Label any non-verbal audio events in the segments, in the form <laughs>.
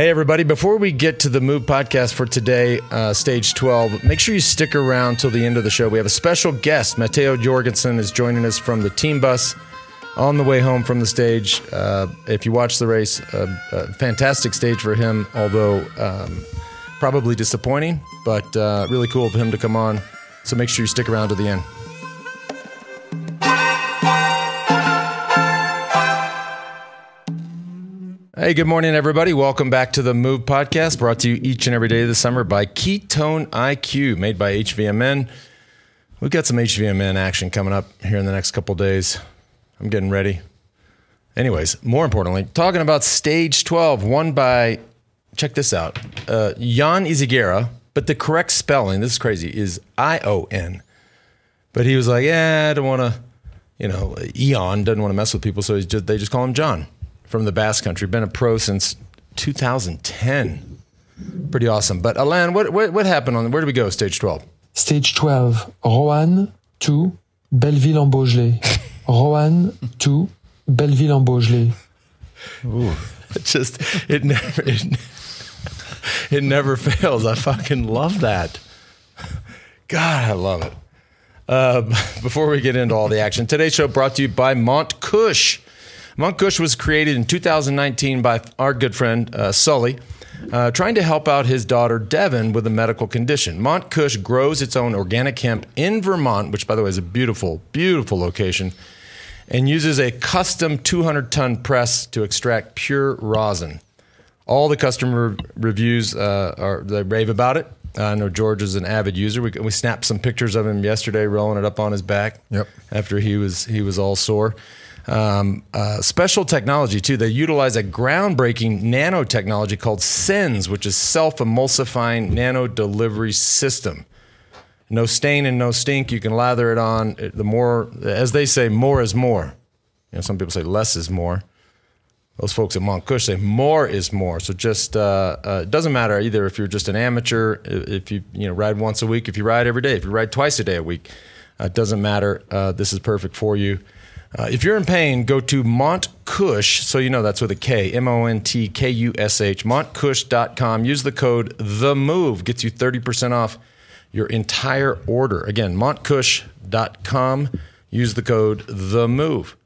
Hey, everybody, before we get to the Move podcast for today, uh, stage 12, make sure you stick around till the end of the show. We have a special guest. Matteo Jorgenson is joining us from the team bus on the way home from the stage. Uh, if you watch the race, uh, a fantastic stage for him, although um, probably disappointing, but uh, really cool of him to come on. So make sure you stick around to the end. Hey, good morning, everybody. Welcome back to the Move Podcast, brought to you each and every day of the summer by Ketone IQ, made by HVMN. We've got some HVMN action coming up here in the next couple days. I'm getting ready. Anyways, more importantly, talking about stage 12, won by, check this out, uh, Jan Izagirre, but the correct spelling, this is crazy, is I O N. But he was like, yeah, I don't want to, you know, Eon doesn't want to mess with people, so just, they just call him John from the Basque Country. Been a pro since 2010. Pretty awesome. But Alain, what, what, what happened on where did we go? Stage 12. Stage 12, Roanne to Belleville en Beaujolais. <laughs> Roanne to Belleville en Beaujolais. Ooh. It <laughs> just it never it, it never fails. I fucking love that. God, I love it. Uh, <laughs> before we get into all the action, today's show brought to you by Montkush. Montkush was created in 2019 by our good friend uh, Sully, uh, trying to help out his daughter Devin with a medical condition. Montkush grows its own organic hemp in Vermont, which, by the way, is a beautiful, beautiful location, and uses a custom 200 ton press to extract pure rosin. All the customer reviews uh, are they rave about it. I know George is an avid user. We, we snapped some pictures of him yesterday, rolling it up on his back. Yep. After he was he was all sore. Um, uh, special technology too. They utilize a groundbreaking nanotechnology called SENS, which is self-emulsifying nano delivery system. No stain and no stink. You can lather it on. The more, as they say, more is more. You know, some people say less is more. Those folks at Montkush say more is more. So just uh, uh, it doesn't matter either if you're just an amateur, if you you know ride once a week, if you ride every day, if you ride twice a day a week, uh, it doesn't matter. Uh, this is perfect for you. Uh, if you're in pain, go to Montkush. So you know that's with a K, M O N T K U S H, montkush.com. Use the code The Move, gets you 30% off your entire order. Again, montkush.com. Use the code The Move.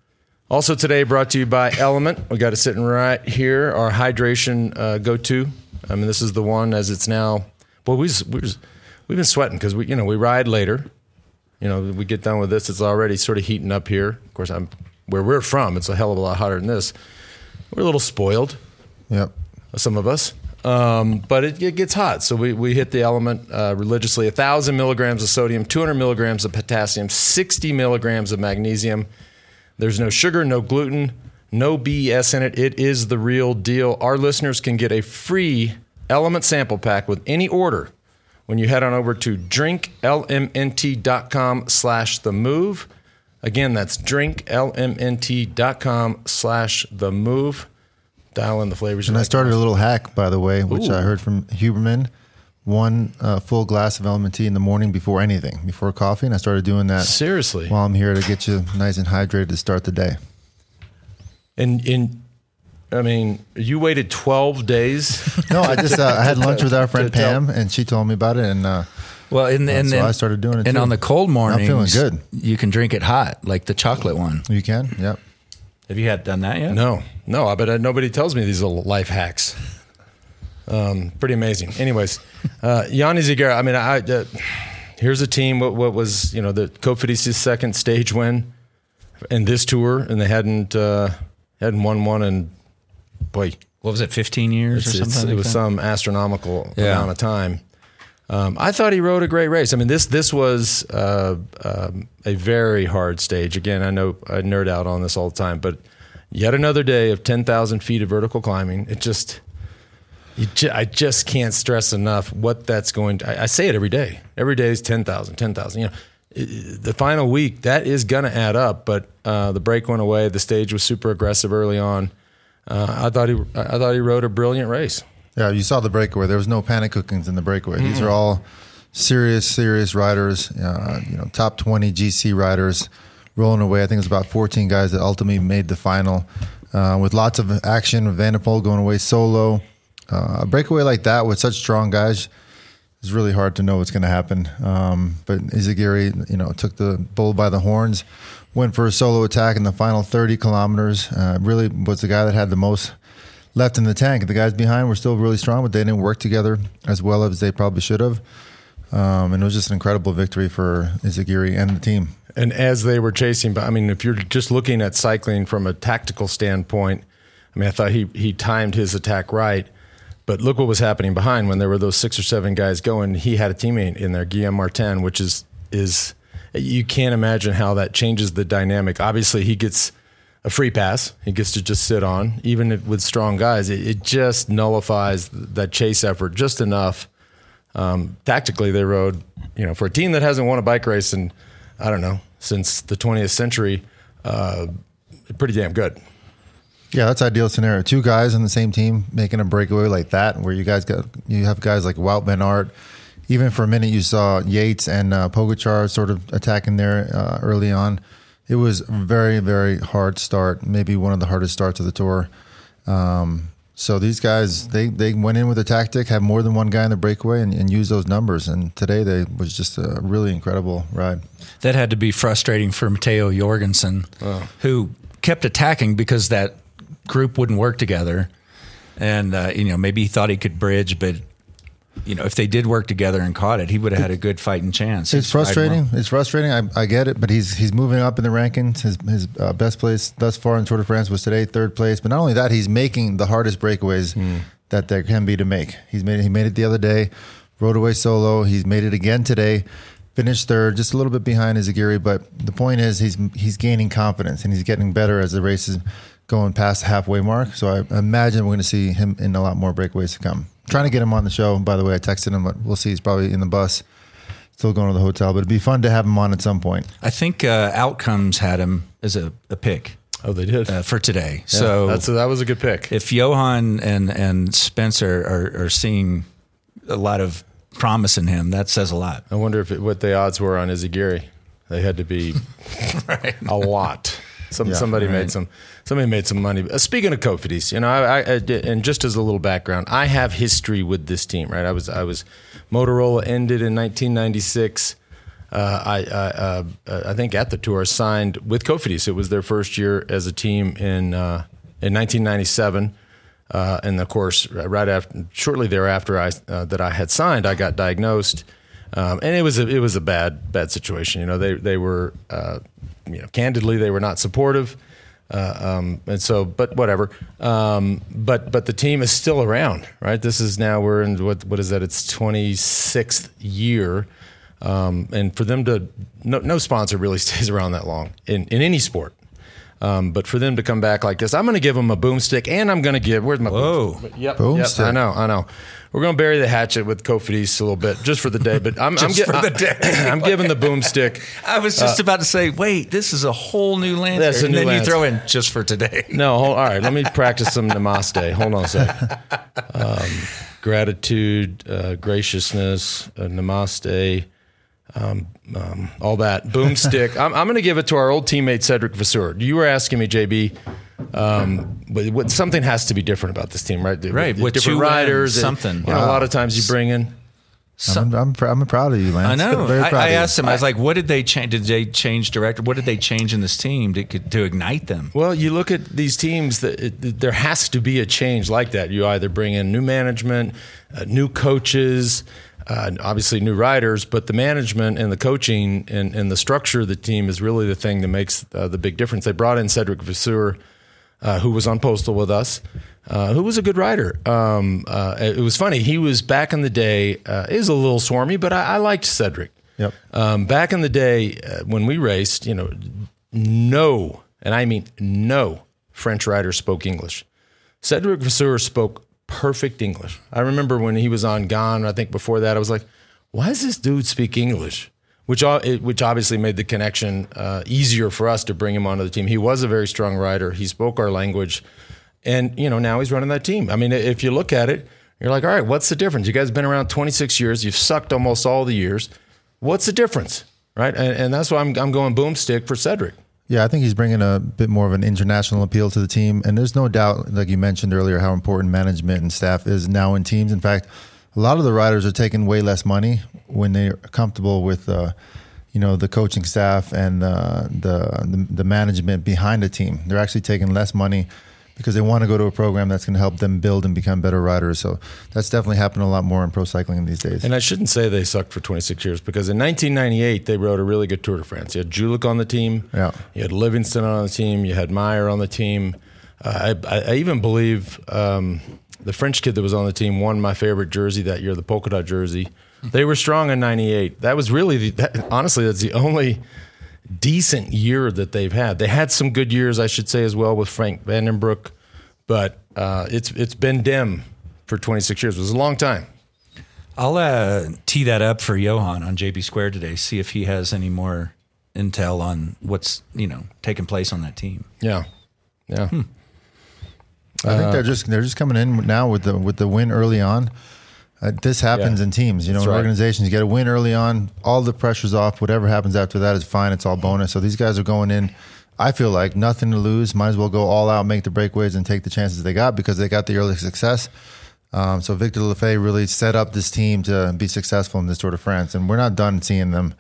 Also today, brought to you by LMNT. We got it sitting right here. Our hydration uh, go-to. I mean, this is the one as it's now. Well, we we've been sweating because we you know we ride later you know, we get done with this, it's already sort of heating up here. Of course, I'm where we're from. It's a hell of a lot hotter than this. We're a little spoiled. Yep. Some of us. Um, but it, it, gets hot, so we, we hit the LMNT uh, religiously. A thousand milligrams of sodium, 200 milligrams of potassium, 60 milligrams of magnesium. There's no sugar, no gluten, no BS in it. It is the real deal. Our listeners can get a free LMNT sample pack with any order when you head on over to drinklmnt.com slash the move. Again, that's drinklmnt.com slash the move. Dial in the flavors. And I started a little hack, by the way, which Ooh. I heard from Huberman. One uh, full glass of LMNT tea in the morning before anything, before coffee. And I started doing that. Seriously. While I'm here to get you nice and hydrated to start the day. And in I mean, you waited 12 days. <laughs> no, I just uh, I had lunch with our friend Pam, and she told me about it, and uh, well, and, and so then I started doing it. And too. on the cold mornings, I'm feeling good. You can drink it hot, like the chocolate one. You can, yep. Have you had done that yet? No, no. But uh, nobody tells me these little life hacks. Um, pretty amazing. Anyways, uh, Ion Izagirre. I mean, I uh, here's a team. What, what was you know the Cofidis' second stage win in this tour, and they hadn't uh, hadn't won one in boy, what was it, 15 years or something? Like it was that? some astronomical yeah. amount of time. Um, I thought he rode a great race. I mean, this this was uh, um, a very hard stage. Again, I know I nerd out on this all the time, but yet another day of ten thousand feet of vertical climbing. It just, ju- I just can't stress enough what that's going to. I, I say it every day. Every day is 10,000, 10,000. You know, the final week that is going to add up. But uh, the break went away. The stage was super aggressive early on uh, I thought he I thought he rode a brilliant race. Yeah, you saw the breakaway. There was no panic cookings in the breakaway. Mm-hmm. These are all serious, serious riders. Uh, you know, top twenty GC riders rolling away. I think it was about fourteen guys that ultimately made the final. Uh, with lots of action, Van der Poel going away solo. uh, a breakaway like that with such strong guys is really hard to know what's going to happen. Um, but Izagirre, you know, took the bull by the horns, went for a solo attack in the final 30 kilometers. Uh, really was the guy that had the most left in the tank. The guys behind were still really strong, but they didn't work together as well as they probably should have. Um, and it was just an incredible victory for Izagirre and the team. And as they were chasing, but I mean, if you're just looking at cycling from a tactical standpoint, I mean, I thought he he timed his attack right. But look what was happening behind when there were those six or seven guys going. He had a teammate in there, Guillaume Martin, which is is you can't imagine how that changes the dynamic. Obviously, he gets a free pass. He gets to just sit on, even with strong guys. It, it just nullifies that chase effort just enough. Um, tactically, they rode, you know, for a team that hasn't won a bike race in, I don't know, since the 20th century, uh, pretty damn good. Yeah, that's ideal scenario. Two guys on the same team making a breakaway like that, where you guys got you have guys like Wout Van Aert. Even for a minute, you saw Yates and uh, Pogacar sort of attacking there uh, early on. It was very, very hard start. Maybe one of the hardest starts of the tour. Um, so these guys, they they went in with a tactic, have more than one guy in the breakaway, and, and use those numbers. And today, they was just a really incredible ride. That had to be frustrating for Matteo Jorgenson, oh. who kept attacking because that group wouldn't work together. And uh, you know, maybe he thought he could bridge, but you know, if they did work together and caught it, he would have had a good fighting chance. It's frustrating. It's frustrating. I, I, get it, but he's he's moving up in the rankings. His his uh, best place thus far in Tour de France was today, third place. But not only that, he's making the hardest breakaways mm. that there can be to make. He's made he made it the other day, rode away solo. He's made it again today. Finished third, just a little bit behind Izagirre, but the point is he's he's gaining confidence and he's getting better as the race is going past the halfway mark. So I imagine we're going to see him in a lot more breakaways to come. Trying to get him on the show. By the way, I texted him, but we'll see. He's probably in the bus, still going to the hotel. But it'd be fun to have him on at some point. I think uh, Outcomes had him as a, a pick. Oh, they did uh, for today. Yeah, so that's a, that was a good pick. If Johan and and Spencer are, are seeing a lot of promise in him, that says a lot. I wonder if it, what the odds were on Izagirre. They had to be <laughs> right. a lot. Some yeah, somebody right. made some somebody made some money. Uh, speaking of Cofidis, you know, I, I, and just as a little background, I have history with this team. Right, I was I was Motorola ended in 1996. Uh, I uh, uh, I think at the tour signed with Cofidis. It was their first year as a team in uh, in 1997. Uh, and of course, right after, shortly thereafter, I that I had signed, I got diagnosed, um, and it was a, it was a bad bad situation. You know, they they were you know, candidly, they were not supportive. Uh, um, and so, but whatever. Um, but but the team is still around, right? This is now we're in what what is that? It's twenty sixth year, um, and for them to no, no sponsor really <laughs> stays around that long in in any sport. Um, but for them to come back like this, I'm going to give them a boomstick, and I'm going to give. Where's my whoa? Boomstick? Yep, boomstick. Yep, I know, I know. We're going to bury the hatchet with Cofidis a little bit just for the day, but I'm <laughs> just I'm, for the day. <clears throat> I'm giving the boomstick. I was just uh, about to say, wait, this is a whole new landscape. That's a new and then you throw in just for today. <laughs> No, hold, all right. Let me practice some namaste. Hold on a sec. Um, gratitude, uh, graciousness, uh, namaste um, um, all that boomstick. <laughs> I'm, I'm going to give it to our old teammate Cedric Vasseur. You were asking me, JB, um, but what, something has to be different about this team, right? Right. With different riders, something. And, you know, a lot of times you bring in. I'm, I'm, I'm, proud of you, Lance. I know. I, I asked him. I was like, "What did they change? Did they change director? What did they change in this team to, to ignite them?" Well, you look at these teams. That it, there has to be a change like that. You either bring in new management, uh, new coaches, uh, obviously new riders, but the management and the coaching and, and, the structure of the team is really the thing that makes uh, the big difference. They brought in Cedric Vasseur, uh, who was on Postal with us, uh, who was a good writer. Um, uh, it was funny. He was back in the day, uh, is a little swarmy, but I, I liked Cedric. Yep. Um, back in the day when we raced, you know, no, and I mean no French riders spoke English. Cedric Vasseur spoke perfect English. I remember when he was on Gan, I think before that, I was like, why does this dude speak English? Which, which obviously made the connection uh, easier for us to bring him onto the team. He was a very strong rider. He spoke our language. And, you know, now he's running that team. I mean, if you look at it, you're like, all right, what's the difference? You guys have been around 26 years. You've sucked almost all the years. What's the difference? Right. And, and that's why I'm, I'm going boomstick for Cedric. Yeah, I think he's bringing a bit more of an international appeal to the team. And there's no doubt, like you mentioned earlier, how important management and staff is now in teams. In fact, a lot of the riders are taking way less money when they're comfortable with, uh, you know, the coaching staff and uh, the, the the management behind the team. They're actually taking less money because they want to go to a program that's going to help them build and become better riders. So that's definitely happening a lot more in pro cycling these days. And I shouldn't say they sucked for 26 years because in 1998 they rode a really good Tour de France. You had Julich on the team, Yeah. You had Livingston on the team. You had Meyer on the team. Uh, I, I even believe um, the French kid that was on the team won my favorite jersey that year, the polka dot jersey. They were strong in '98. That was really, the, that, honestly, that's the only decent year that they've had. They had some good years, I should say, as well with Frank Vandenbroucke, but uh, it's it's been dim for 26 years. It was a long time. I'll uh, tee that up for Johan on JB Square today. See if he has any more intel on what's you know taking place on that team. Yeah, yeah. I think they're just they're just coming in now with the with the win early on. Uh, this happens Yeah. in teams, you know, in right. organizations. You get a win early on, all the pressure's off. Whatever happens after that is fine. It's all bonus. So these guys are going in. I feel like nothing to lose. Might as well go all out, make the breakaways, and take the chances they got because they got the early success. Um, so Victor Lafay really set up this team to be successful in this Tour de France, and we're not done seeing them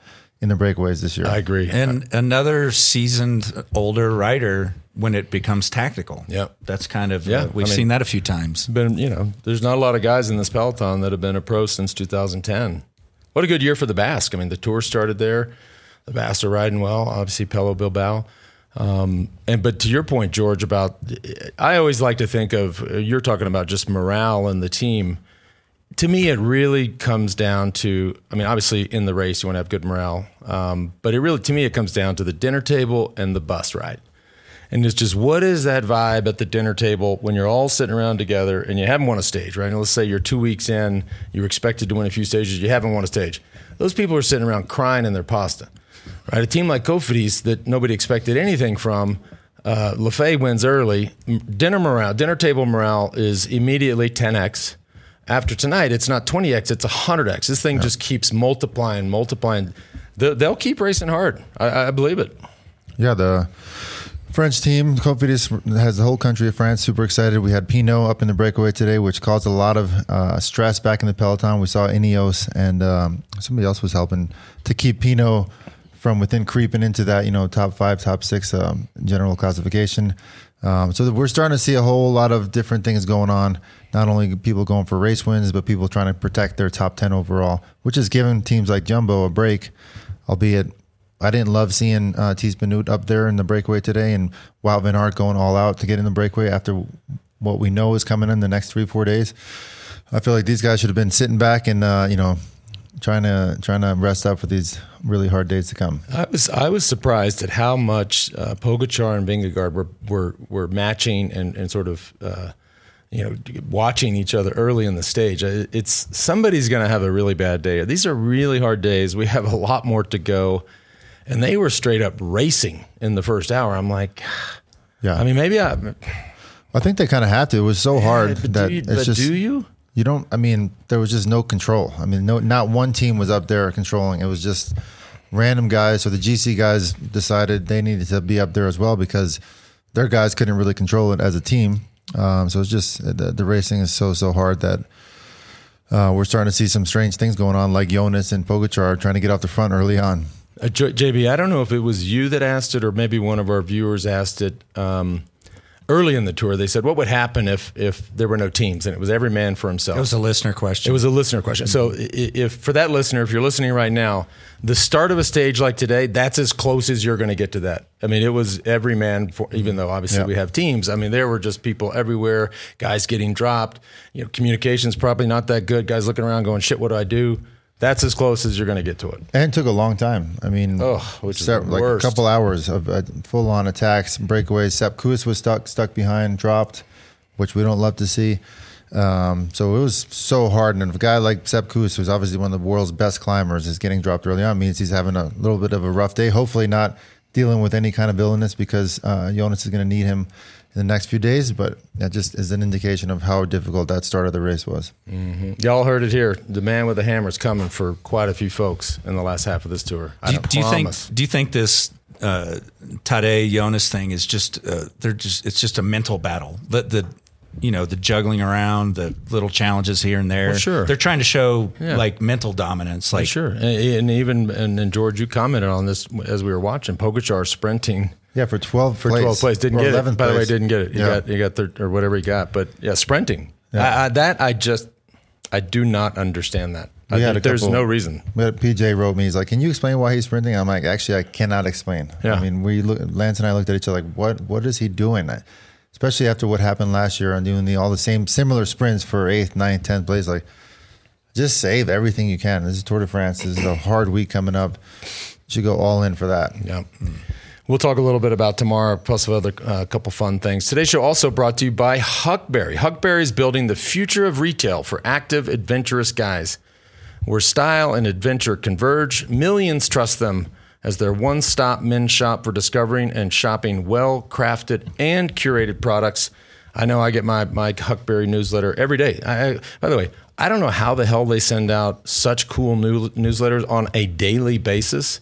in the breakaways this year. I agree. And another seasoned older rider when it becomes tactical. Yep. that's kind of Yeah, uh, we've I mean- seen that a few times. been, you know, there's not a lot of guys in this peloton that have been a pro since 2010. What a good year for the Basque. I mean, the tour started there. The Basque are riding well. Obviously, Pello Bilbao. Um, and but to your point, George, about I always like to think of you're talking about just morale and the team. To me, it really comes down to. I mean, obviously, in the race, you want to have good morale, um, but it really, to me, it comes down to the dinner table and the bus ride. And it's just what is that vibe at the dinner table when you're all sitting around together and you haven't won a stage, right? And let's say you're two weeks in, you're expected to win a few stages, you haven't won a stage. Those people are sitting around crying in their pasta, right? A team like Cofidis that nobody expected anything from, uh, Lafay wins early. Dinner morale, dinner table morale is immediately 10x. After tonight, it's not 20x, it's 100x. This thing just keeps multiplying, multiplying. They'll, they'll keep racing hard. I, I believe it. Yeah, the French team, Cofidis has the whole country of France super excited. We had Pinot up in the breakaway today, which caused a lot of uh, stress back in the peloton. We saw Ineos and um, somebody else was helping to keep Pinot from within creeping into that, you know, top five, top six um, general classification. Um, so we're starting to see a whole lot of different things going on. Not only people going for race wins, but people trying to protect their top 10 overall, which is giving teams like Jumbo a break, albeit I didn't love seeing uh, Benoot up there in the breakaway today and Wout Van Aert going all out to get in the breakaway after what we know is coming in the next three, four days. I feel like these guys should have been sitting back and, uh, you know, trying to trying to rest up for these really hard days to come. I was I was surprised at how much uh, Pogacar and Vingegaard were were were matching and, and sort of uh, you know watching each other early in the stage. Uh, It's somebody's going to have a really bad day. These are really hard days. We have a lot more to go, and they were straight up racing in the first hour. I'm like, Yeah, I mean, maybe I. I think they kind of have to. It was so hard that do you, it's just do you? You don't. I mean, there was just no control. I mean, no, not one team was up there controlling. It was just random guys. So the GC guys decided they needed to be up there as well because their guys couldn't really control it as a team. Um, so it's just the, the racing is so so hard that uh, we're starting to see some strange things going on, like Jonas and Pogacar trying to get off the front early on. Uh, JB, I don't know if it was you that asked it or maybe one of our viewers asked it um, early in the tour. They said, "What would happen if if there were no teams and it was every man for himself?" It was a listener question. It was a listener question. So, if for that listener, if you're listening right now, the start of a stage like today, that's as close as you're going to get to that. I mean, it was every man. For, even though obviously Yeah. we have teams, I mean, there were just people everywhere. Guys getting dropped. You know, communications probably not that good. Guys looking around, going, "Shit, what do I do?" That's as close as you're going to get to it. And it took a long time. I mean, Ugh, which is like worst. a couple hours of uh, full on attacks, breakaways. Sepp Kuss was stuck stuck behind, dropped, which we don't love to see. Um, so it was so hard. And if a guy like Sepp Kuss, who's obviously one of the world's best climbers, is getting dropped early on, means he's having a little bit of a rough day. Hopefully, not dealing with any kind of illness because uh, Jonas is going to need him in the next few days. But that just is an indication of how difficult that start of the race was. Y'all heard it here. The man with the hammer is coming for quite a few folks in the last half of this tour. I do, don't you think? Do you think this uh, Tadej Jonas thing is just uh, they're just it's just a mental battle. The the you know the juggling around, the little challenges here and there. Well, sure. they're trying to show Yeah. like mental dominance. Like sure, and, and even and, and George, you commented on this as we were watching Pogacar sprinting Yeah, for 12 for place. 12 place. Didn't get it. 11th By the way, didn't get it. You Yeah. got you got third or whatever he got. But yeah, sprinting. I, I, that I just I do not understand that. I a there's no reason. But PJ wrote me. He's like, "Can you explain why he's sprinting?" I'm like, "Actually, I cannot explain." Yeah. I mean, we look, Lance and I looked at each other like, "What? What is he doing?" Especially after what happened last year on doing the all the same similar sprints for eighth, ninth, tenth place. Like, just save everything you can. This is Tour de France. This is a hard week coming up. You should go all in for that. Yeah. Mm. We'll talk a little bit about tomorrow, plus other uh, couple fun things. Today's show also brought to you by Huckberry. Huckberry is building the future of retail for active, adventurous guys. Where style and adventure converge, millions trust them as their one stop men's shop for discovering and shopping well crafted and curated products. I know I get my, my Huckberry newsletter every day. I- by the way, I don't know how the hell they send out such cool new, newsletters on a daily basis.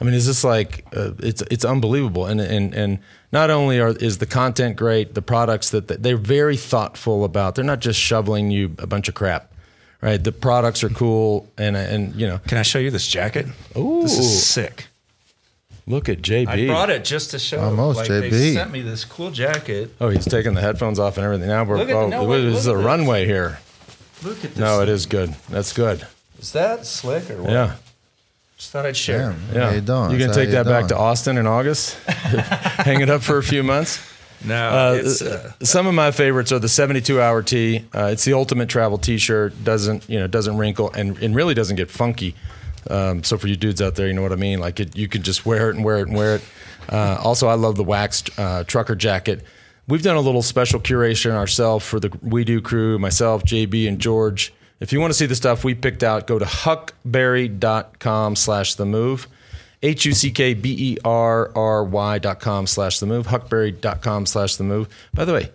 I mean, is this like uh, it's it's unbelievable, and and and not only are is the content great, the products that that they're very thoughtful about. They're not just shoveling you a bunch of crap, right? The products are cool, and and you know, Can I show you this jacket? Ooh. this is sick. look at JB. I brought it just to show. Almost, like, JB. They sent me this cool jacket. Oh, he's taking the headphones off and everything. Now we're Look at- oh, no, wait, this is a this. runway here. Look at this. No, it thing. is good. That's good. Is that slick or what? Yeah. Just thought I'd share. Damn, Yeah, how you doing? You gonna take you that back to. Austin in August? <laughs> Hang it up for a few months. <laughs> No, Uh, it's uh, some of my favorites are the 72 hour tee. Uh, it's the ultimate travel T-shirt. Doesn't you know? Doesn't wrinkle and, and really doesn't get funky. Um, so for you dudes out there, you know what I mean. Like it, you can just wear it and wear it and wear it. Uh, also, I love the waxed uh, trucker jacket. We've done a little special curation ourselves for the We Do crew, myself, JB, and George. If you want to see the stuff we picked out, go to huckberry.com slash the move. H U C K B E R R Y dot com slash the move, huckberry.com slash the move. By the way,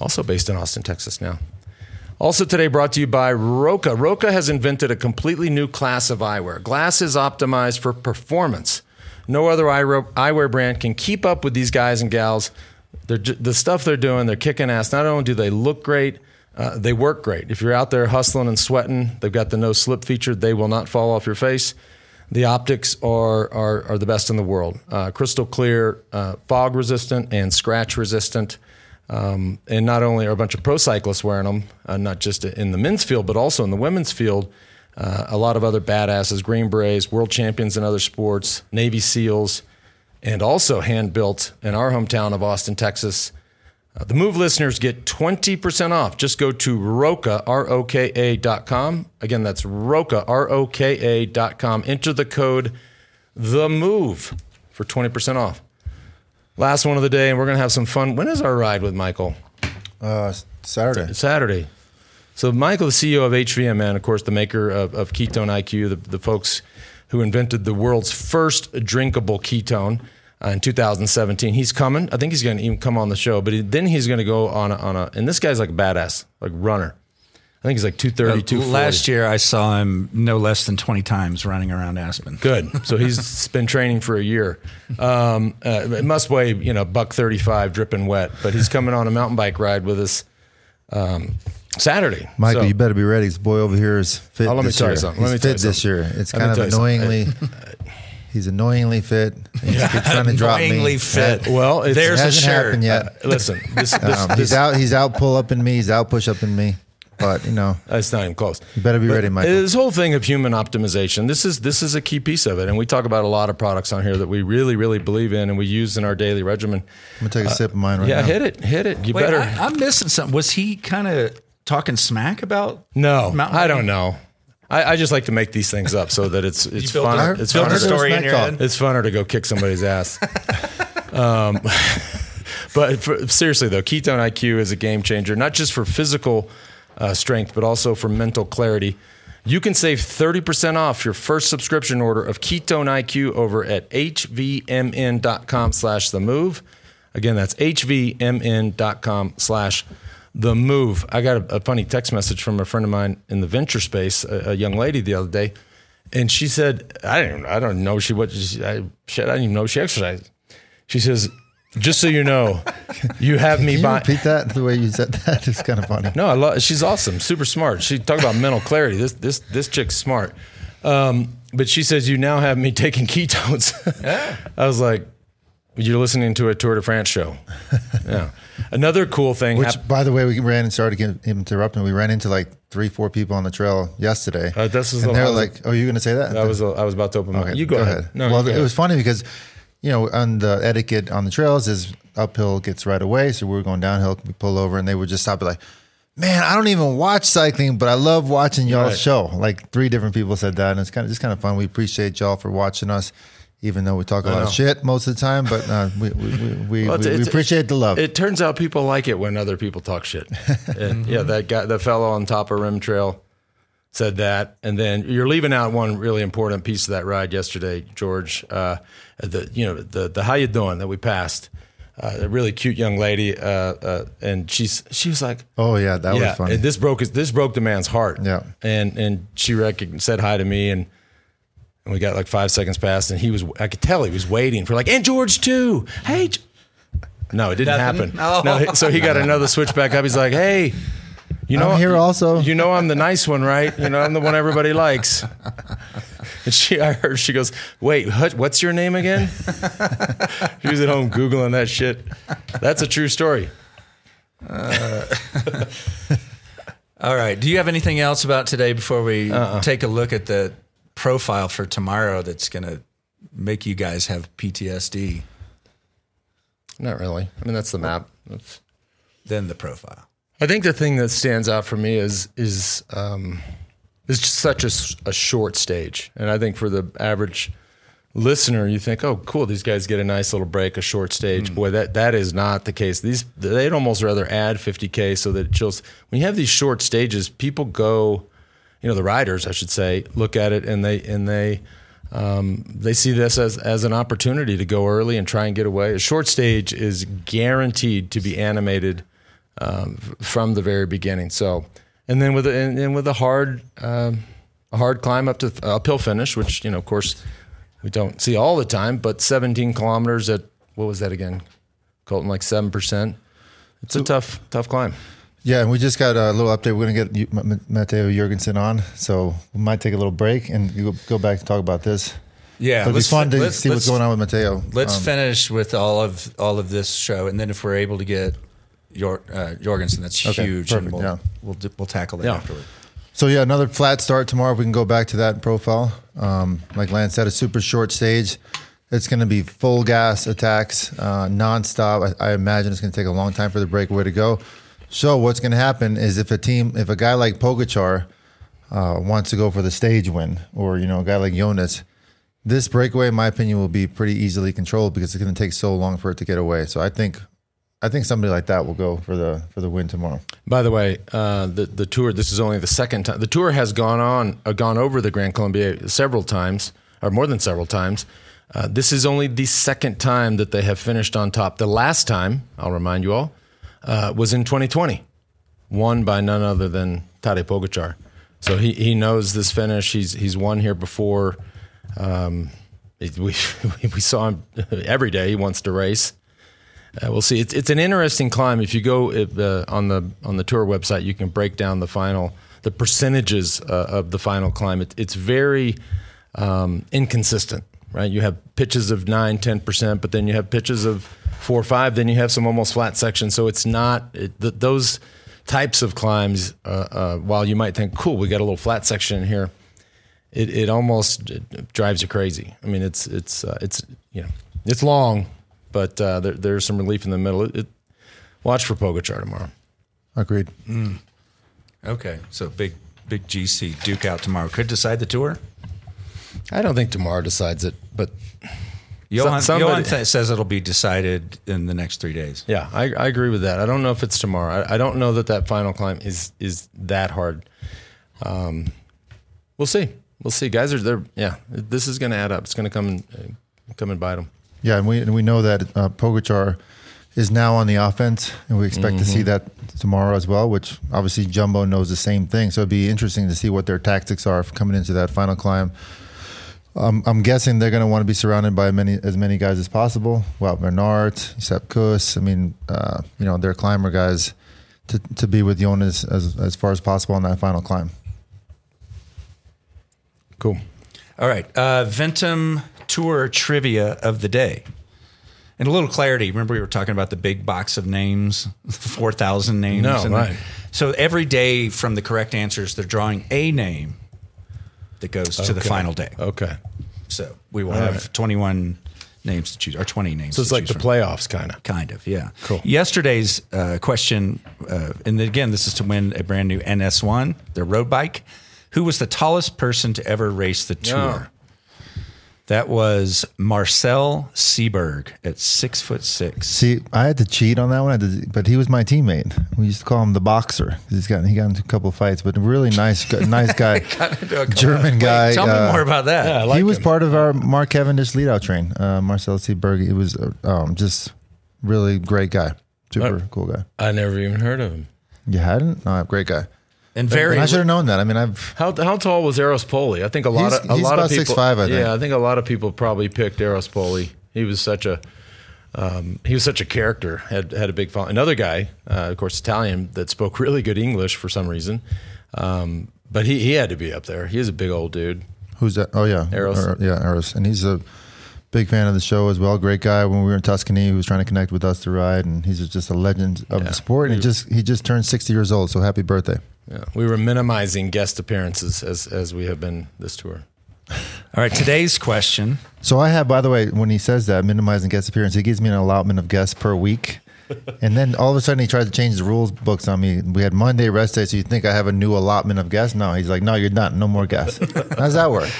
also based in Austin, Texas now. Also today brought to you by Roka. Roka has invented a completely new class of eyewear. Glasses optimized for performance. No other eyewear brand can keep up with these guys and gals. They're, the stuff they're doing, they're kicking ass. Not only do they look great, uh, they work great. If you're out there hustling and sweating, they've got the no slip feature. They will not fall off your face. The optics are are, are the best in the world. Uh, crystal clear, uh, fog resistant, and scratch resistant. Um, and not only are a bunch of pro cyclists wearing them, uh, not just in the men's field, but also in the women's field. Uh, a lot of other badasses, Green Berets, world champions in other sports, Navy SEALs, and also hand built in our hometown of Austin, Texas. Uh, the Move listeners get 20% off. Just go to Roka, R O K A dot com. Again, that's Roka, R O K A dot com. Enter the code The Move for 20% off. Last one of the day, and we're going to have some fun. When is our ride with Michael? Uh, Saturday. Saturday. So Michael, the CEO of HVMN, of course, the maker of, of Ketone IQ, the, the folks who invented the world's first drinkable ketone uh, in 2017. He's coming. I think he's going to even come on the show, but he, then he's going to go on a, on a. And this guy's like a badass, like runner. I think he's like 230, 240. last year I saw him no less than 20 times running around Aspen. Good. So he's <laughs> been training for a year. Um, uh, it must weigh, you know, buck 35 dripping wet, but he's coming on a mountain bike ride with us um, Saturday. Michael, So- you better be ready. This boy over here is fit. Oh, let me this tell you year. something. He's Let me tell fit you this something. year. It's Let kind of tell annoyingly. He's annoyingly fit. He just keeps trying to drop me. Annoyingly fit. Well, it's, There's It hasn't shirt. happened yet. Uh, listen, this, this, Um, this, he's out. He's out. Pull up in me. He's out. Push up in me. But you know, That's not even close. you better be But ready, Michael. This whole thing of human optimization, this is this is a key piece of it, and we talk about a lot of products on here that we really, really believe in, and we use in our daily regimen. I'm gonna take a sip of mine right yeah, now. Yeah, hit it, hit it. You Wait, better. I, I'm missing something. Was he kind of talking smack about? no, I don't know. I, I just like to make these things up so that it's <laughs> it's built fun. a- It's built funner. to- story in your talk. head. It's funner to go kick somebody's ass. <laughs> um, <laughs> but for, seriously though, ketone IQ is a game changer, not just for physical uh, strength, but also for mental clarity. You can save 30% off your first subscription order of Ketone IQ over at hvmn.com slash the move. Again, that's hvmn.com slash the move. I got a, a funny text message from a friend of mine in the venture space, a, a young lady the other day, and she said, "I don't, I don't know she what she, I, shit, I didn't even know she exercised." She says, "Just so you know, <laughs> you have me Can you by." repeat that the way you said that? It's kind of funny. No, I love. She's awesome, super smart. She talked about mental clarity. This this this chick's smart. Um, but she says you now have me <laughs> taking ketones. I was like, you're listening to a Tour de France show. <laughs> Yeah. Another cool thing. Which, hap- by the way, we ran and started getting interrupting. We ran into like three, four people on the trail yesterday. Uh, this is and they're was- like, "Oh, you going to say that?" I was I was about to open my. Okay, You go, ahead. No, well, go it ahead. was funny because, you know, on the etiquette on the trails is uphill gets right away. So we were going downhill. We pull over and they would just stop. Like, man, I don't even watch cycling, but I love watching y'all's Right. show. Like three different people said that, and it's kind of just kind of fun. We appreciate y'all for watching us, even though we talk a lot of shit most of the time. But uh, we we we, <laughs> we, Well, it's- we, it's- appreciate the love. It turns out people like it when other people talk shit. <laughs> and yeah, that guy, the fellow on top of Rim Trail said that. And then you're leaving out one really important piece of that ride yesterday, George. Uh, the, you know, the, the how you doing that we passed. Uh, a really cute young lady, uh, uh, and she's she was like, oh yeah, that yeah, was funny. and this broke his, this broke the man's heart. Yeah. and and she recog- said hi to me, and and we got like five seconds past, and he was I could tell he was waiting for like, and George too. Hey, G-" no, it didn't Nothing? happen. Oh. No, so he got another switch back up. He's like, hey. You know, I'm here also. You know, I'm the nice one, right? You know, I'm the one everybody likes. And she, I heard, she goes, "Wait, what- what's your name again?" she was at home googling that shit. That's a true story. Uh, <laughs> all right. Do you have anything else about today before we Uh-uh. take a look at the profile for tomorrow that's going to make you guys have PTSD? Not really. I mean, that's the map. That's, Then the profile. I think the thing that stands out for me is is um, is just such a short stage, and I think for the average listener, you think, "Oh, cool, these guys get a nice little break, a short stage." Boy, that that is not the case. These they'd almost rather add 50k so that it chills. When you have these short stages, people go, you know, the riders, I should say, look at it and they and they. Um, they see this as, as an opportunity to go early and try and get away. A short stage is guaranteed to be animated um, from the very beginning. So, and then with a, and, and with a hard um, a hard climb up to uphill finish, which you know, of course, we don't see all the time. But 17 kilometers at what was that again, Colton? Like seven percent. It's a tough tough climb. Yeah, and we just got a little update. We're going to get you- M- M- Matteo Jorgenson on, so we might take a little break and go- go back to talk about this. Yeah. It'll be fun to see what's going on with Matteo. Let's Um, finish with all of all of this show, and then if we're able to get Jor, uh, Jorgenson, that's Okay, huge, and perfect, we'll, yeah. we'll d- we'll tackle it Yeah. afterward. So yeah, another flat start tomorrow. We can go back to that profile. Um, like Lance said, a super short stage. It's going to be full gas attacks, uh, nonstop. I, I imagine it's going to take a long time for the breakaway to go. So what's going to happen is if a team, if a guy like Pogacar uh, wants to go for the stage win, or you know a guy like Jonas, this breakaway, in my opinion, will be pretty easily controlled because it's going to take so long for it to get away. So I think, I think somebody like that will go for the for the win tomorrow. By the way, uh, the the tour. This is only the second time the tour has gone on, uh, gone over the Grand Colombier several times, or more than several times. Uh, this is only the second time that they have finished on top. The last time, I'll remind you all, uh, was in 2020, won by none other than Tadej Pogacar. So he, he knows this finish. He's he's won here before. Um, we <laughs> we saw him every day. He wants to race. Uh, we'll see. It's it's an interesting climb. If you go if, uh, on the on the tour website, you can break down the final the percentages uh, of the final climb. It, it's very um, inconsistent, right? You have pitches of 9 10 percent, but then you have pitches of four or five. Then you have some almost flat sections. So it's not it, th- those types of climbs. Uh, uh, while you might think, cool, we got a little flat section in here. It, it almost it drives you crazy. I mean, it's it's uh, it's you know it's long, but uh, there, there's some relief in the middle. It, it, watch for Pogacar tomorrow. Agreed. Okay, so big big GC Duke out tomorrow. Could decide the tour. I don't think tomorrow decides it, but Johan, somebody- Johan says it'll be decided in the next three days. yeah, I, I agree with that. I don't know if it's tomorrow. I, I don't know that that final climb is is that hard. Um, we'll see. We'll see. Guys are there. Yeah, this is going to add up. It's going to come and uh, come and bite them. Yeah, and we and we know that uh, Pogacar is now on the offense, and we expect to see that tomorrow as well. Which obviously Jumbo knows the same thing, so it'd be interesting to see what their tactics are coming into that final climb. Um, I'm guessing they're going to want to be surrounded by many as many guys as possible. Well, Bernard, Sepp Kuss. I mean, uh, you know, they're climber guys to to be with Jonas as as far as possible on that final climb. Cool. All right. Uh, Ventum Tour trivia of the day. And a little clarity. Remember, we were talking about the big box of names, <laughs> 4,000 names. No, and- right. So every day from the correct answers, they're drawing a name that goes to the final day. Okay. So we will All have right. 21 names to choose, or 20 names. So it's like the from. playoffs, kind of. Kind of, yeah. Cool. Yesterday's uh, question, uh, and again, this is to win a brand new NS1, their road bike. Who was the tallest person to ever race the tour? That was Marcel Sieberg at six foot six. See, I had to cheat on that one, I had to- but he was my teammate. We used to call him the boxer. He's got he got into a couple of fights, but a really nice, nice guy, <laughs> German guy. Tell me uh, more about that. Yeah, I like he was him. part of our Mark Cavendish lead out train. Uh, Marcel Sieberg. He was uh, um, just really great guy, super cool guy. I never even heard of him. You hadn't? Oh, great guy. And very, And I should have known that. I mean, I've How, how tall was Eros Poli? I think a lot of a he's lot about of people. 6'5", I think. Yeah, I think a lot of people probably picked Eros Poli. He was such a um, he was such a character. had had a big following. Another guy, uh, of course, Italian that spoke really good English for some reason, um, but he he had to be up there. He was a big old dude. Who's that? Oh yeah, Eros. Er- yeah, Eros, and he's a big fan of the show as well. Great guy. When we were in Tuscany, he was trying to connect with us to ride, and he's just a legend of Yeah. the sport. And he just he just turned sixty years old. So happy birthday! Yeah, we were minimizing guest appearances as as we have been this tour. all right, today's question. So I have, by the way, when he says that minimizing guest appearance, he gives me an allotment of guests per week. <laughs> And then all of a sudden he tries to change the rules books on me. We had Monday rest day, so you think I have a new allotment of guests? No, he's like, no, you're done. No more guests. How does that work?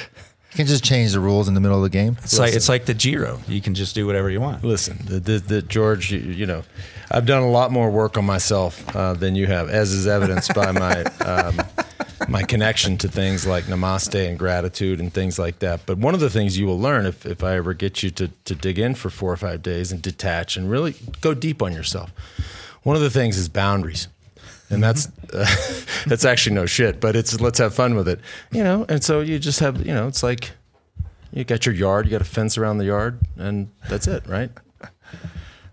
You can just change the rules in the middle of the game. It's like it's like the Giro. You can just do whatever you want. Listen, the, the, the George, you, you know, I've done a lot more work on myself uh, than you have, as is evidenced by my um, my connection to things like namaste and gratitude and things like that. But one of the things you will learn if, if I ever get you to, to dig in for four or five days and detach and really go deep on yourself, one of the things is boundaries. And that's uh, <laughs> that's actually no shit, but it's let's have fun with it, you know. And so you just have, you know, it's like you got your yard, you got a fence around the yard, and that's it, right?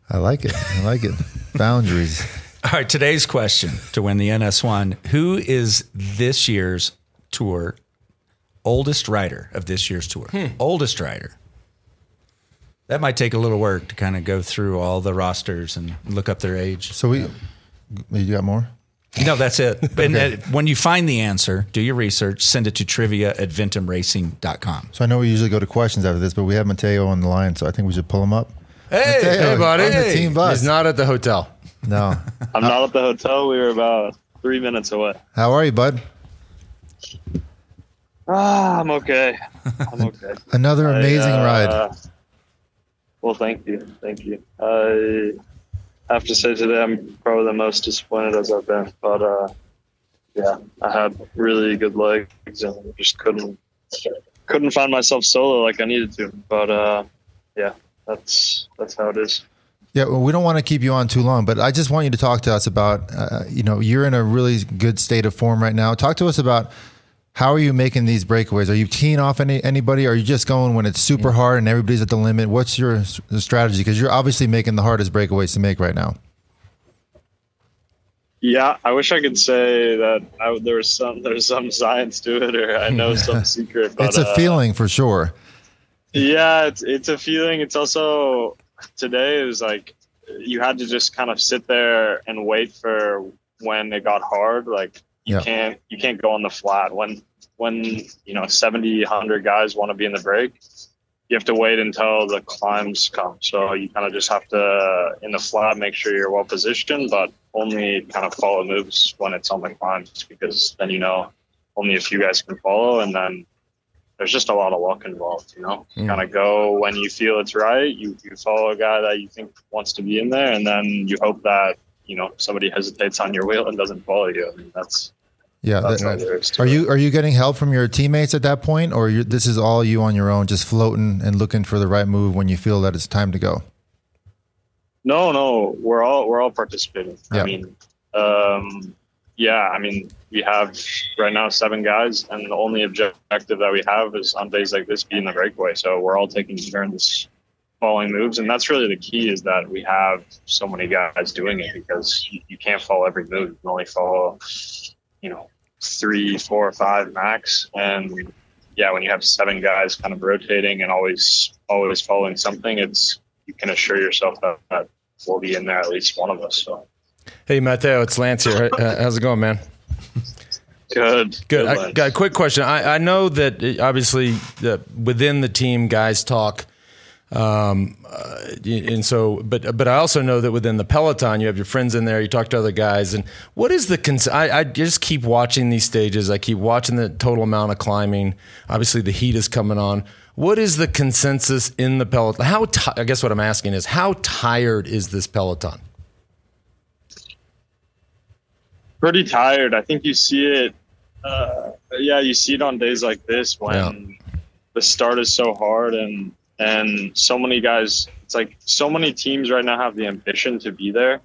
I like it. I like it. Boundaries. All right, today's question to win the NS1 Who is this year's tour oldest rider of this year's tour? Oldest rider. That might take a little work to kind of go through all the rosters and look up their age. So we, you got more? No, that's it. <laughs> And uh, when you find the answer, do your research, send it to trivia at ventumracing.com. So I know we usually go to questions after this, but we have Matteo on the line, so I think we should pull him up. Hey, Matteo, hey, buddy. on the team bus. He's not at the hotel. No. <laughs> I'm not at the hotel. We were about three minutes away. How are you, bud? Ah, I'm okay. I'm okay. Another I, amazing uh, ride. Well, thank you, thank you. I have to say today I'm probably the most disappointed as I've been, but uh, yeah, I had really good legs and just couldn't couldn't find myself solo like I needed to. But uh, yeah, that's that's how it is. Yeah, well, we don't want to keep you on too long, but I just want you to talk to us about, uh, you know, you're in a really good state of form right now. Talk to us about how are you making these breakaways? Are you teeing off any anybody? Are you just going when it's super hard and everybody's at the limit? What's your strategy? Because you're obviously making the hardest breakaways to make right now. Yeah, I wish I could say that I, there was some there's some science to it or I know some <laughs> secret. But, it's a uh, feeling for sure. Yeah, it's it's a feeling. It's also today it was like you had to just kind of sit there and wait for when it got hard. Like you Yeah. can't you can't go on the flat when when you know 70 100 guys want to be in the break you have to wait until the climbs come. So you kind of just have to in the flat make sure you're well positioned but only kind of follow moves when it's on the climbs because then you know only a few guys can follow and then there's just a lot of luck involved you know? Mm. kind of go when you feel it's right you, you follow a guy that you think wants to be in there and then you hope that you know somebody hesitates on your wheel and doesn't follow you. I mean, that's Yeah. that- all there is to are you are you getting help from your teammates at that point, or this is all you on your own, just floating and looking for the right move when you feel that it's time to go? No, no, we're all we're all participating. Yeah. I mean, um, yeah, I mean, we have right now seven guys, and the only objective that we have is on days like this being the breakaway. So we're all taking turns following moves, and that's really the key is that we have so many guys doing it because you, you can't follow every move. You can only follow, you know, three, four, five max, and yeah, when you have seven guys kind of rotating and always always following something, it's you can assure yourself that, that we'll be in there at least one of us. So Hey, Matteo, it's Lance here. Uh, How's it going, man? good, Good. I got a quick question. I, I know that obviously the, within the team, guys talk. Um, uh, and so, but but I also know that within the peloton, you have your friends in there. You talk to other guys, and what is the? Cons- I, I just keep watching these stages. I keep watching the total amount of climbing. Obviously, the heat is coming on. What is the consensus in the peloton? How ti I guess what I'm asking is how tired is this peloton? pretty tired. I think you see it. Uh, yeah, you see it on days like this when the start is so hard and and so many guys. It's like so many teams right now have the ambition to be there,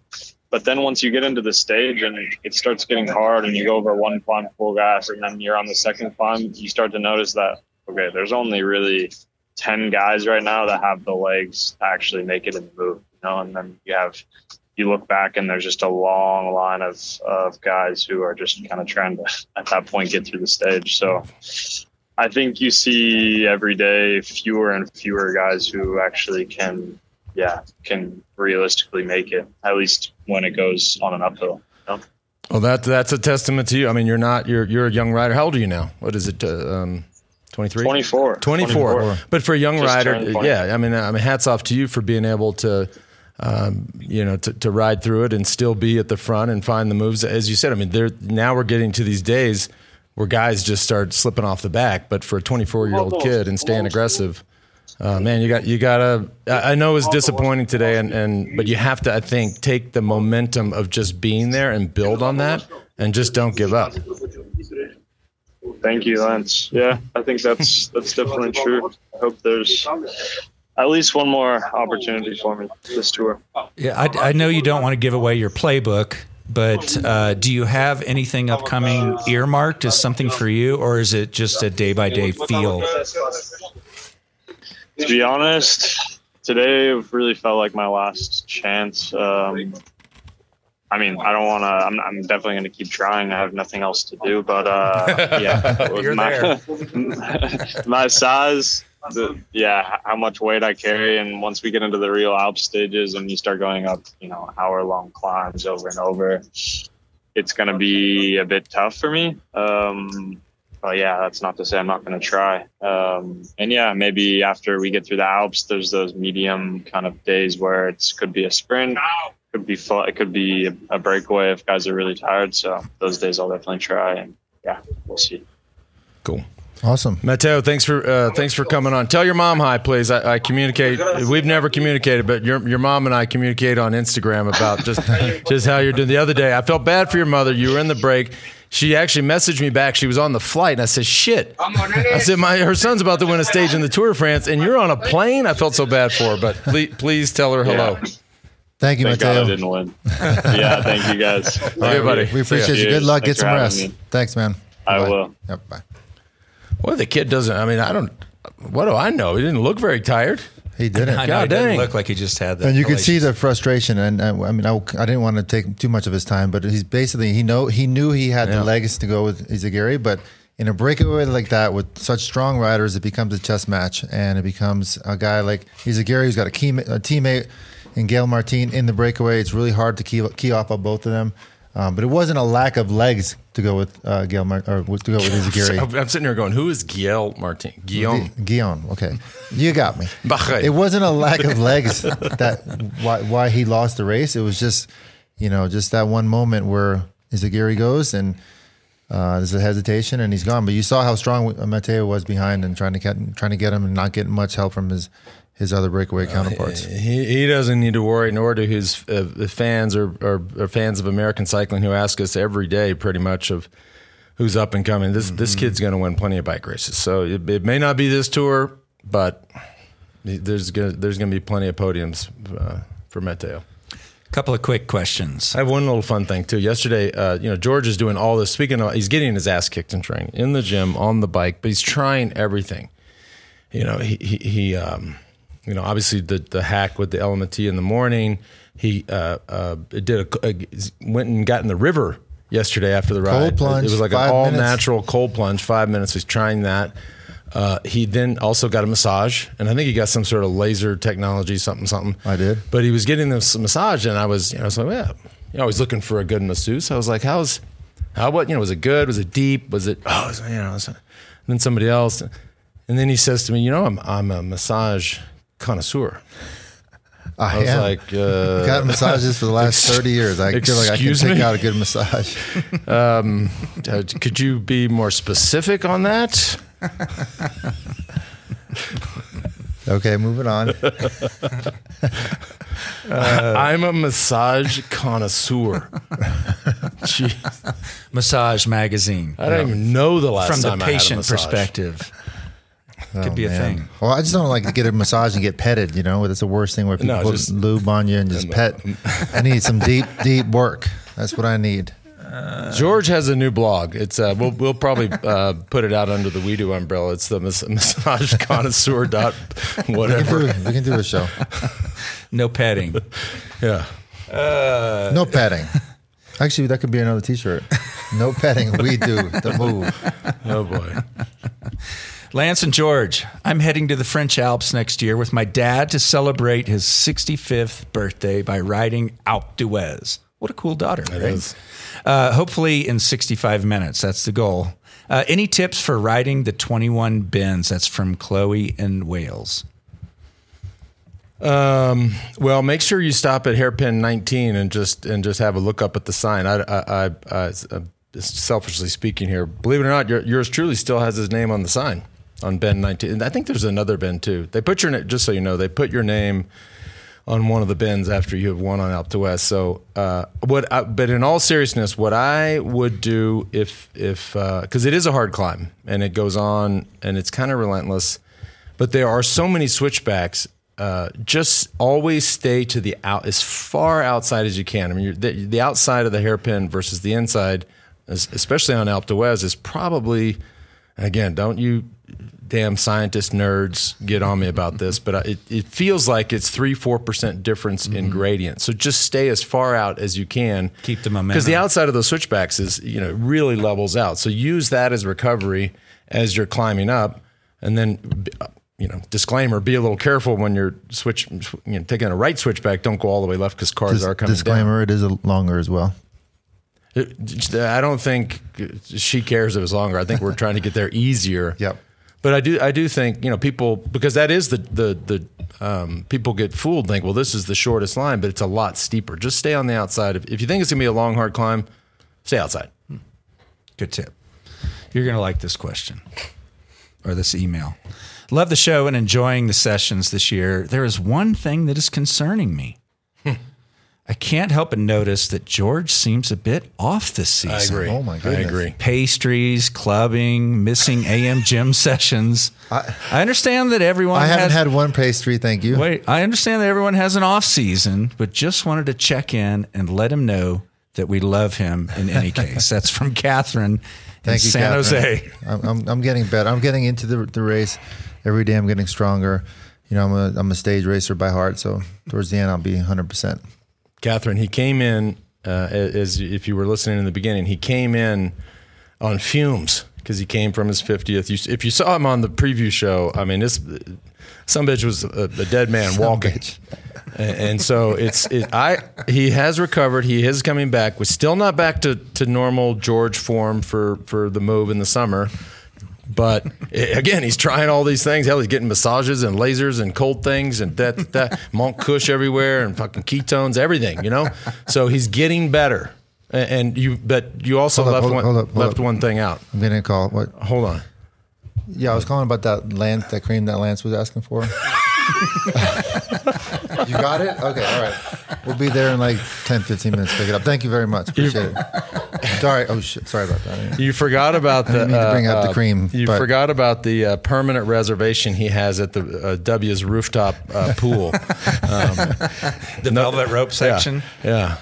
but then once you get into the stage and it starts getting hard and you go over one climb full gas and then you're on the second climb, you start to notice that okay, there's only really ten guys right now that have the legs to actually make it the move. You know, and then you have you look back and there's just a long line of, of guys who are just kind of trying to at that point get through the stage so i think you see every day fewer and fewer guys who actually can yeah can realistically make it at least when it goes on an uphill you know? Well, that that's a testament to you. I mean, you're not you're you're a young rider. How old are you now? What is it? Uh, um, 23? 24 24. But for a young Just rider, yeah, I mean, I mean, hats off to you for being able to, um, you know, to, to ride through it and still be at the front and find the moves. As you said, I mean, there now we're getting to these days where guys just start slipping off the back. But for a 24 year old kid and staying aggressive, uh, man, you got you gotta. I I know it's disappointing today, and and but you have to, I think, take the momentum of just being there and build on that, and just don't give up. thank you lance yeah i think that's that's definitely true i hope there's at least one more opportunity for me this tour Yeah, I, I know you don't want to give away your playbook, but uh, do you have anything upcoming earmarked as something for you, or is it just a day by day feel? to be honest, today really felt like my last chance. Um, I mean, I don't want to. I'm, I'm definitely going to keep trying. I have nothing else to do, but uh, <laughs> yeah, You're my, <laughs> my size, the, yeah, how much weight I carry, and once we get into the real Alps stages and you start going up, you know, hour long climbs over and over, it's going to be a bit tough for me. Um, but yeah, that's not to say I'm not going to try. Um, and yeah, maybe after we get through the Alps, there's those medium kind of days where it could be a sprint, could be fun, it could be a, a breakaway if guys are really tired. So those days I'll definitely try. And yeah, we'll see. Cool. Awesome. Matteo, thanks for uh, thanks for coming on. Tell your mom hi, please. I, I communicate. We've never communicated, but your your mom and I communicate on Instagram about just <laughs> just how you're doing. The other day, I felt bad for your mother. You were in the break. She actually messaged me back. She was on the flight, and I said, "Shit." I said, "My her son's about to win a stage in the Tour de France, and you're on a plane." I felt so bad for her, but please, please tell her hello. Yeah. Thank you, Thank God I didn't win. yeah, thank you guys. <laughs> Okay, buddy. We See ya. appreciate you. Good Cheers. luck. Get some rest. me. Thanks, man. I Bye-bye. will. Yep. Bye. Well, the kid doesn't. I mean, I don't. What do I know? He didn't look very tired. He didn't. I know God it doesn't dang. look like he just had that. and you could see the frustration and uh, i mean I, I didn't want to take too much of his time but he's basically he know he knew he had Yeah. the legs to go with Izagirre but in a breakaway like that with such strong riders it becomes a chess match and it becomes a guy like Izagirre who's got a, key, a teammate in gail martin in the breakaway it's really hard to key, key off of both of them um, but it wasn't a lack of legs to go with uh, gail Mar- or to go with Izagirre <laughs> I'm sitting here going, "Who is Guillaume Martin? Guillaume." Guillaume, okay, you got me. <laughs> It wasn't a lack of legs that why why he lost the race. It was just you know just that one moment where Izagirre goes and uh, there's a hesitation and he's gone. But you saw how strong Matteo was behind and trying to get trying to get him and not getting much help from his his other breakaway counterparts. He, he doesn't need to worry, nor do his uh, fans or, or, or fans of American cycling who ask us every day, pretty much of who's up and coming. This this kid's going to win plenty of bike races. So it, it may not be this tour, but there's gonna, there's going to be plenty of podiums uh, for Matteo. Couple of quick questions. I have one little fun thing too. Yesterday, uh, you know, George is doing all this. Speaking of, he's getting his ass kicked in training in the gym on the bike, but he's trying everything. You know, he he, he um, you know, obviously the the hack with the element T in the morning. He uh, uh, did a, a went and got in the river yesterday after the ride. Cold plunge, It was like an all minutes. natural cold plunge. Five minutes. He's trying that. Uh, he then also got a massage, and I think he got some sort of laser technology, something, something. I did. But he was getting this massage, and I was, you know, I was like, yeah, you know, I was looking for a good masseuse. I was like, how's, how, what, you know, was it good? Was it deep? Was it, oh, you know, and then somebody else, and then he says to me, you know, I'm, I'm a massage connoisseur. I, I was am. like, uh, got massages for the last <laughs> 30 years. I feel like I can take me? out a good massage. <laughs> uh, could you be more specific on that? Okay, moving on. <laughs> I'm a massage connoisseur. Jeez, Massage magazine. I don't even know the last From the time I had a patient perspective. Could Oh, be a man. thing. Well, I just don't like to get a massage and get petted. You know, that's the worst thing where people No, put just- lube on you and just pet. I need some deep, deep work. That's what I need. George has a new blog. It's uh, we'll we'll probably uh, put it out under the We Do umbrella. It's the mas- massage connoisseur dot We can, whatever. do, we can do a show. No petting. <laughs> Yeah. No petting. Actually, that could be another T-shirt. No petting. We do the move. Oh boy. Lance and George, I'm heading to the French Alps next year with my dad to celebrate his 65th birthday by riding Alpe d'Huez. What a cool daughter, right? is. Uh, hopefully in 65 minutes. That's the goal. Uh, any tips for riding the 21 bends? That's from Chloe in Wales. Um, well, make sure you stop at hairpin 19 and just and just have a look up at the sign. I, I, I, I selfishly speaking here, believe it or not, yours truly still has his name on the sign on Ben 19. And I think there's another Ben too. They put your just so you know, they put your name on one of the bins after you have won on Alpe d'Huez. So, uh, what? I, but in all seriousness, what I would do if if because it is a hard climb and it goes on and it's kind of relentless, but there are so many switchbacks. Uh, just always stay to the out as far outside as you can. I mean, the, the outside of the hairpin versus the inside, es- especially on Alpe d'Huez, is probably. And again, don't you damn scientist nerds get on me about this, but I- it, it feels like it's three, four percent difference in gradient. So just stay as far out as you can. Keep the momentum. Because the outside of those switchbacks is, you know, really levels out. So use that as recovery as you're climbing up. And then, uh, you know, disclaimer, be a little careful when you're switch, you know, taking a right switchback. Don't go all the way left because cars Dis- are coming down. disclaimer: It is a longer as well. It- I don't think she cares if it's longer. I think we're trying to get there easier. <laughs> Yep. But I do, I do think you know people because that is the the the um, people get fooled. Think, well, this is the shortest line, but it's a lot steeper. Just stay on the outside. If, if you think it's gonna be a long, hard climb, stay outside. Good tip. You're going to like this question or this email. Love the show and enjoying the sessions this year. There is one thing that is concerning me. I can't help but notice that George seems a bit off this season. I agree. Oh my god, I agree. Pastries, clubbing, missing <laughs> AM gym sessions. I, understand that everyone I haven't has, had one pastry. Thank you. Wait, I understand that everyone has an off season, but just wanted to check in and let him know that we love him in any <laughs> case. That's from Catherine in Thank you, San Catherine. Jose. I'm, I'm, I'm getting better. I'm getting into the, the race every day. I'm getting stronger. You know, I'm a, I'm a stage racer by heart. So towards the end, I'll be 100%. Catherine, he came in uh, as if you were listening in the beginning. He came in on fumes because he came from his 50th. You, if you saw him on the preview show, I mean, this some bitch was a, a dead man walking. bitch. And, and so it's it, I he has recovered. He is coming back. We're still not back to, to normal George form for for the move in the summer. But again, he's trying all these things. Hell, he's getting massages and lasers and cold things and that that Montkush everywhere and fucking ketones, everything. You know, so he's getting better. And, and you, but you also Hold left up, one hold up, hold left up. one thing out. I'm getting a call. What? Hold on. Yeah, I was calling about that Lance, that cream that Lance was asking for. <laughs> You got it? Okay, all right. We'll be there in like 10, 15 minutes. Pick it up. Thank you very much. Appreciate it. Sorry. Oh shit. Sorry about that. You forgot about the. didn't mean to bring up the cream, You but- forgot about the uh, permanent reservation he has at the uh, W's rooftop uh, pool. <laughs> The velvet rope section. Yeah.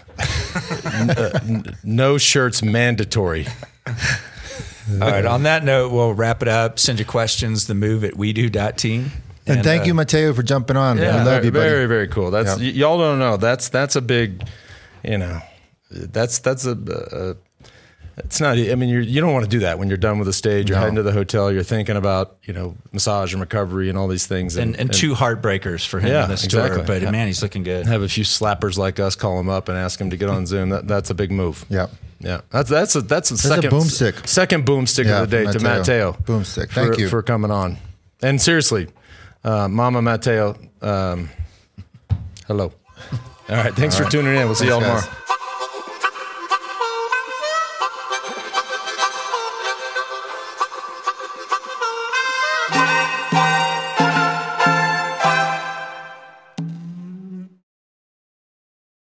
N- uh, n- no shirts mandatory. All right. On that note, we'll wrap it up. Send your questions, the move at we do.team. And, thank uh, you, Matteo, for jumping on. we love very, you, buddy. very, very cool. That's Yeah. y- y'all don't know. That's that's a big, you know, that's that's a. a it's not. I mean, you're, you don't want to do that when you're done with the stage. You're No. heading to the hotel. You're thinking about you know massage and recovery and all these things. And, and two heartbreakers for him Yeah, in this exactly. tour. But Yeah. man, he's looking good. have a few slappers like us call him up and ask him to get on Zoom. That, that's a big move. Yeah. Yeah, that's that's a that's a a second boomstick. second boomstick Yeah, of the day for to Matteo. Matteo. Boomstick. for- Thank you. for coming on. And seriously, uh, Mama Matteo, um, hello. All right, thanks for tuning in. We'll see y'all tomorrow. guys.